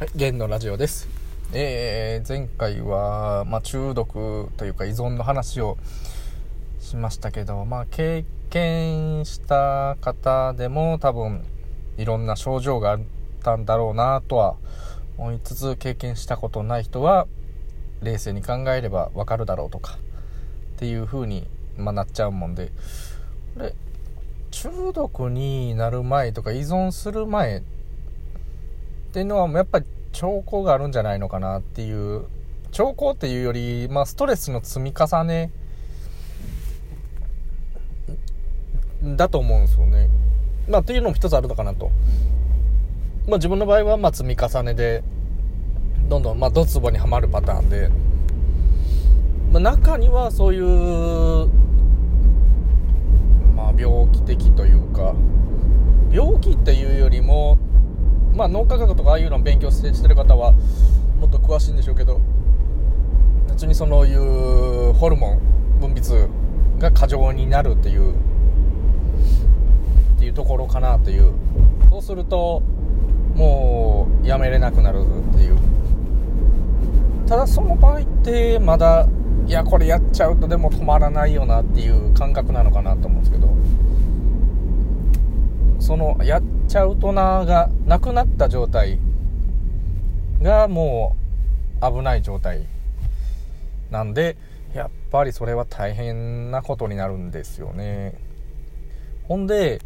はい、ゲンのラジオです。えー、前回は、まあ、中毒というか依存の話をしましたけど、まあ、経験した方でも多分いろんな症状があったんだろうなとは思いつつ、経験したことない人は冷静に考えればわかるだろうとかっていう風に、まあ、なっちゃうもんで、これ、中毒になる前とか依存する前ってっていうのはやっぱり兆候があるんじゃないのかなっていう兆候っていうより、まあ、ストレスの積み重ねだと思うんですよね。まあ、っていうのも一つあるのかなと。まあ、自分の場合はまあ積み重ねでどんどんまあドツボにはまるパターンで、まあ、中にはそういう、まあ、病気的というか病気っていうよりもまあ、脳科学とかああいうのを勉強してる方はもっと詳しいんでしょうけど別にそういうホルモン分泌が過剰になるっていうっていうところかなという。そうするともうやめれなくなるっていう。ただその場合ってまだいやこれやっちゃうとでも止まらないよなっていう感覚なのかなと思うんですけど。そのやっちゃうとながなくなった状態がもう危ない状態なんでやっぱりそれは大変なことになるんですよね。ほんで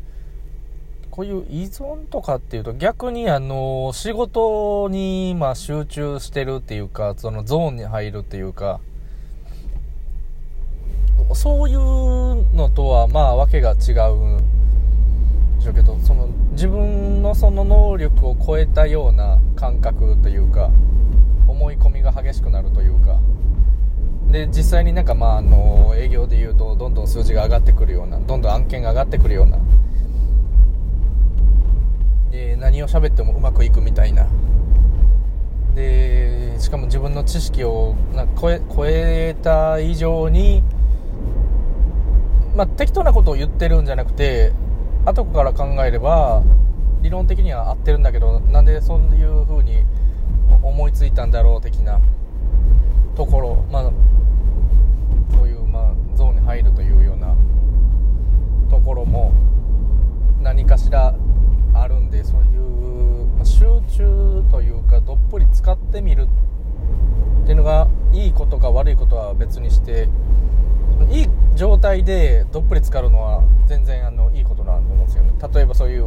こういう依存とかっていうと逆にあの仕事にま集中してるっていうかそのゾーンに入るっていうかそういうのとはまあ訳が違うしょうけどその自分のその能力を超えたような感覚というか思い込みが激しくなるというか。で実際になんかまああの営業でいうとどんどん数字が上がってくるようなどんどん案件が上がってくるような。で何を喋ってもうまくいくみたいな。でしかも自分の知識をな超え超えた以上にまあ適当なことを言ってるんじゃなくて後から考えれば理論的には合ってるんだけどなんでそういう風に思いついたんだろう的なところまあそういうまあゾーンに入るというようなところも何かしらあるんでそういう、ま、集中というかどっぷり使ってみるっていうのがいいことか悪いことは別にして状態でどっぷり浸かるのは全然あのいいことなんと思うんですよね。例えばそういう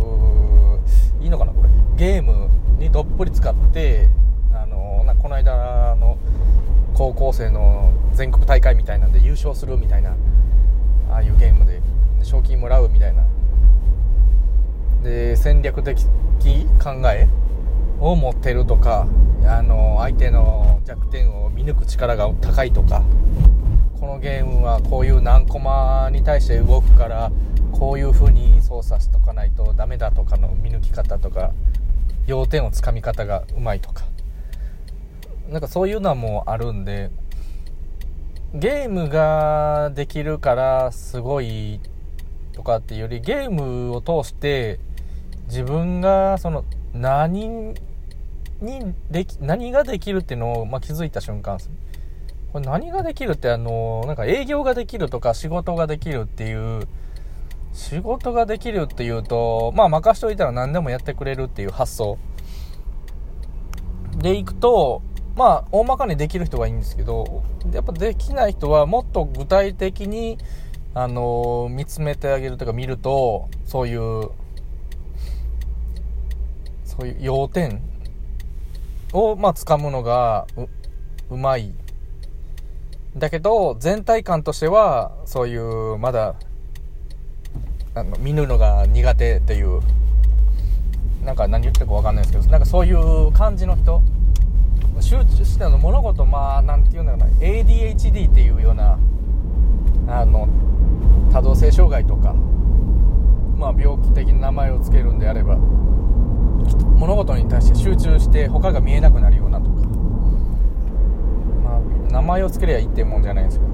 いいのかなこれ。ゲームにどっぷり使ってあのなこの間の高校生の全国大会みたいなんで優勝するみたいなああいうゲームで賞金もらうみたいな。で戦略的考えを持ってるとかあの相手の弱点を見抜く力が高いとかはこういう何コマに対して動くからこういう風に操作しとかないとダメだとかの見抜き方とか要点をつかみ方がうまいとか。なんかそういうのはもうあるんでゲームができるからすごいとかっていうよりゲームを通して自分がその何にでき何ができるっていうのを、まあ、気づいた瞬間ですねこれ何ができるってあのなんか営業ができるとか仕事ができるっていう仕事ができるっていうとまあ任しといたら何でもやってくれるっていう発想。でいくとまあ大まかにできる人がいいんですけどやっぱできない人はもっと具体的にあの見つめてあげるとか見るとそういうそういう要点をまあ掴むのがううまい。だけど全体感としてはそういうまだあの見るのが苦手っていうなんか何言ってるか分かんないですけどなんかそういう感じの人集中しての物事まあなんていうんだろうな ADHD っていうようなあの多動性障害とかまあ病気的な名前を付けるんであれば物事に対して集中して他が見えなくなる名前を付けりゃいいってもんじゃないんですけど。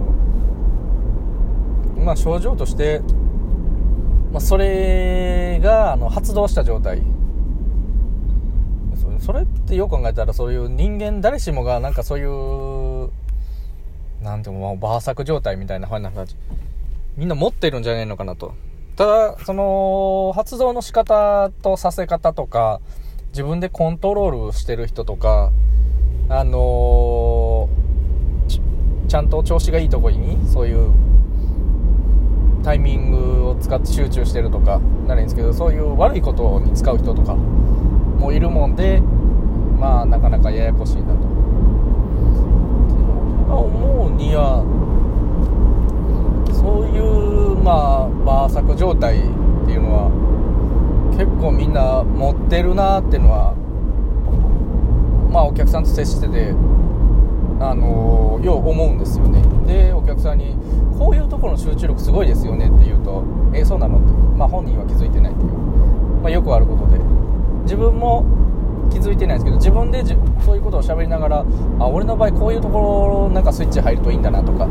まあ症状として、まあ、それがあの発動した状態。それってよく考えたらそういう人間誰しもがなんかそういうなんていうのバーサク状態みたいな話みんな持ってるんじゃないのかなと。ただその発動の仕方とさせ方とか自分でコントロールしてる人とかあのー、ちゃんと調子がいいとこにそういうタイミングを使って集中してるとかなるんですけどそういう悪いことに使う人とかもいるもんでまあなかなかややこしいなと。思うにはそういうまあバーサク状態っていうのは結構みんな持ってるなっていうのはまあお客さんと接しててあのよう思うんですよね。でお客さんにこういうところの集中力すごいですよねって言うとえー、そうなのってまあ本人は気づいてないっていう、まあ、よくあることで。自分も気づいてないんですけど自分でそういうことを喋りながらあ俺の場合こういうところなんかスイッチ入るといいんだなとか。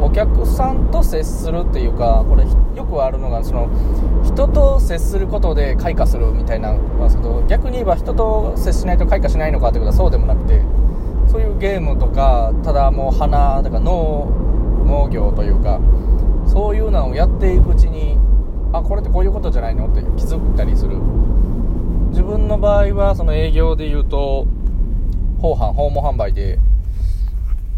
お客さんと接するっていうかこれよくあるのがその人と接することで開花するみたいなんですけど逆に言えば人と接しないと開花しないのかってことはそうでもなくてそういうゲームとかただもう花とか農農業というかそういうのをやっていくうちにあこれってこういうことじゃないのって気づいたりする。自分の場合はその営業で言うと訪販訪問販売で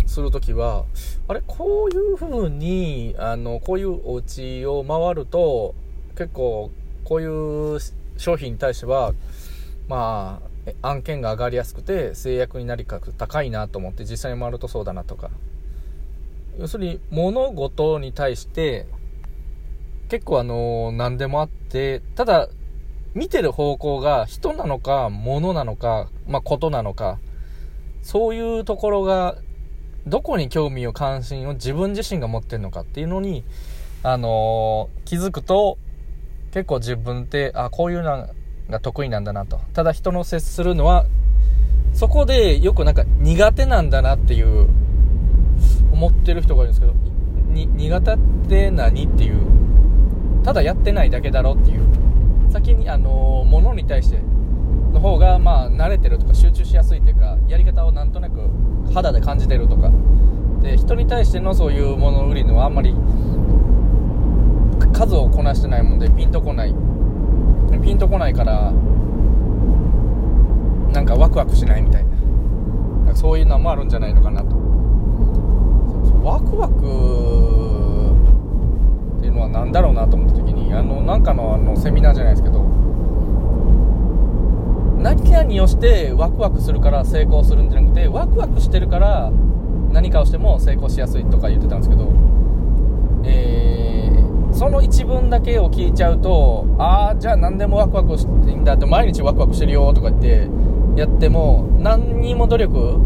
する時はあれこういう風にあのこういうお家を回ると結構こういう商品に対してはまあ案件が上がりやすくて制約になりかく高いなと思って実際に回るとそうだなとか。要するに物事に対して結構あの何でもあってただ見てる方向が人なのか、物なのか、まあ、ことなのか、そういうところが、どこに興味を関心を自分自身が持ってるのかっていうのに、あの、気づくと、結構自分って、あ、こういうのが得意なんだなと。ただ人の接するのは、そこでよくなんか苦手なんだなっていう、思ってる人がいるんですけど、に、苦手って何っていう、ただやってないだけだろっていう。先に、あのものに対しての方が、まあ、慣れてるとか集中しやすいというかやり方をなんとなく肌で感じてるとかで人に対してのそういうもの売りのはあんまり数をこなしてないもんでピンとこないピンとこないからなんかワクワクしないみたいな。そういうのもあるんじゃないのかなと。ワクワクっていうのは何だろうなと思った時にあのなんかのあのセミナーじゃないですけど何々をしてワクワクするから成功するんじゃなくてワクワクしてるから何かをしても成功しやすいとか言ってたんですけど、えー、その一文だけを聞いちゃうとああじゃあ何でもワクワクしていいんだって毎日ワクワクしてるよとか言ってやっても何にも努力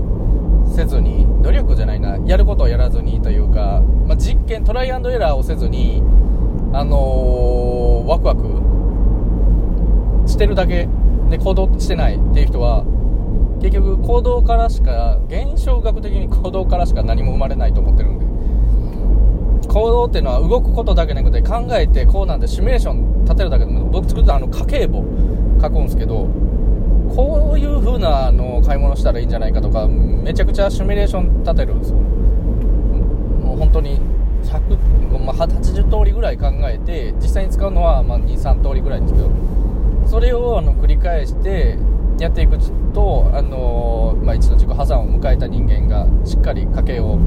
せずに努力じゃないなやることをやらずにというか、まあ、実験トライアンドエラーをせずにあのー、ワクワクしてるだけで行動してないっていう人は結局行動からしか現象学的に行動からしか何も生まれないと思ってるんで。行動っていうのは動くことだけじゃなくて考えてこうなんでシミュレーション立てるだけでも僕作ったあの家計簿書くんですけどこういう風なあの買い物したらいいんじゃないかとかめちゃくちゃシミュレーション立てるんですよ。もう本当に100、まあ、80通りぐらい考えて実際に使うのは、ま、23通りぐらいですけどそれをあの繰り返してやっていくと、あのまあ、一度自己破産を迎えた人間がしっかり家計を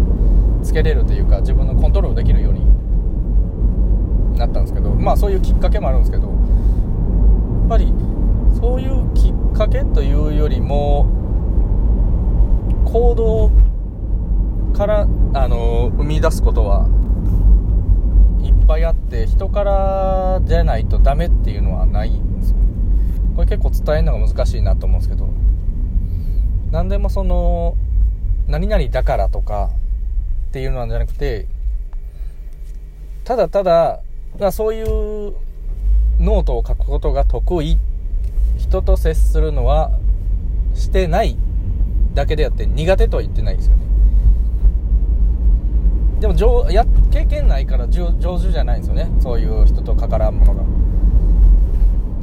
つけれるというか自分のコントロールできるようになったんですけどまあそういうきっかけもあるんですけどやっぱりそういうきっかけというよりも行動からあの生み出すことはいっぱいあって人からじゃないとダメっていうのはないんですよこれ結構伝えるのが難しいなと思うんですけど何でもその何々だからとかっていうのじゃなくてただただそういうノートを書くことが得意人と接するのはしてないだけであって苦手とは言ってないですよね。でも上や経験ないから上手じゃないんですよね。そういう人と関わらんものが。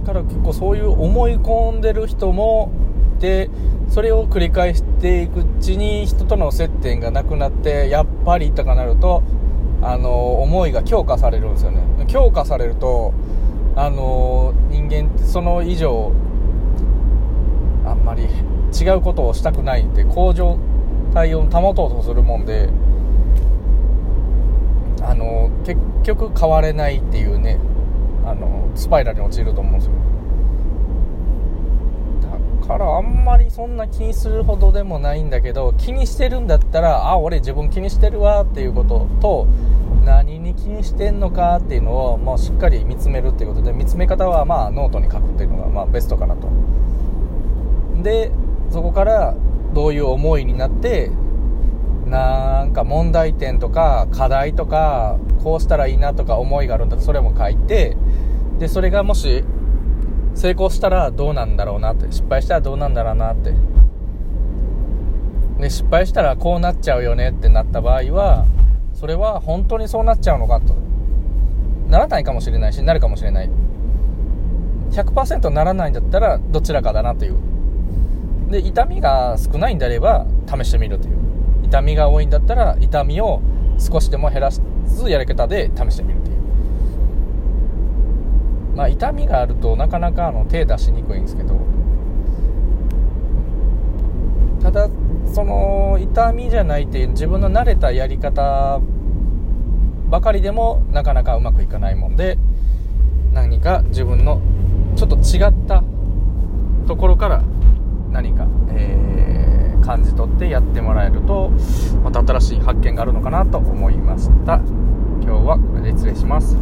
から結構そういう思い込んでる人もでそれを繰り返していくうちに人との接点がなくなってやっぱりとかなるとあの思いが強化されるんですよね。強化されるとあの人間ってその以上あんまり違うことをしたくないって向上体を保とうとするもんであの結局変われないっていうね。あのスパイラルに陥ると思うんですよ。だからあんまりそんな気にするほどでもないんだけど気にしてるんだったらあ俺自分気にしてるわっていうことと何に気にしてんのかっていうのをもうしっかり見つめるっていうことで見つめ方はまあノートに書くっていうのがまあベストかなと。でそこからどういう思いになってなんか問題点とか課題とかこうしたらいいなとか思いがあるんだったらそれも書いてでそれがもし成功したらどうなんだろうなって失敗したらどうなんだろうなって。で失敗したらこうなっちゃうよねってなった場合はそれは本当にそうなっちゃうのかと。ならないかもしれないしなるかもしれない。100%ならないんだったらどちらかだなという。で痛みが少ないんであれば試してみるという。痛みが多いんだったら痛みを少しでも減らすやり方で試してみるという。まあ痛みがあるとなかなかあの手出しにくいんですけど。ただその痛みじゃないっていう自分の慣れたやり方ばかりでもなかなかうまくいかないもんで何か自分のちょっと違ったところから何か、えー、感じ取ってやってもらえるとまた新しい発見があるのかなと思いました。今日はこれで失礼します。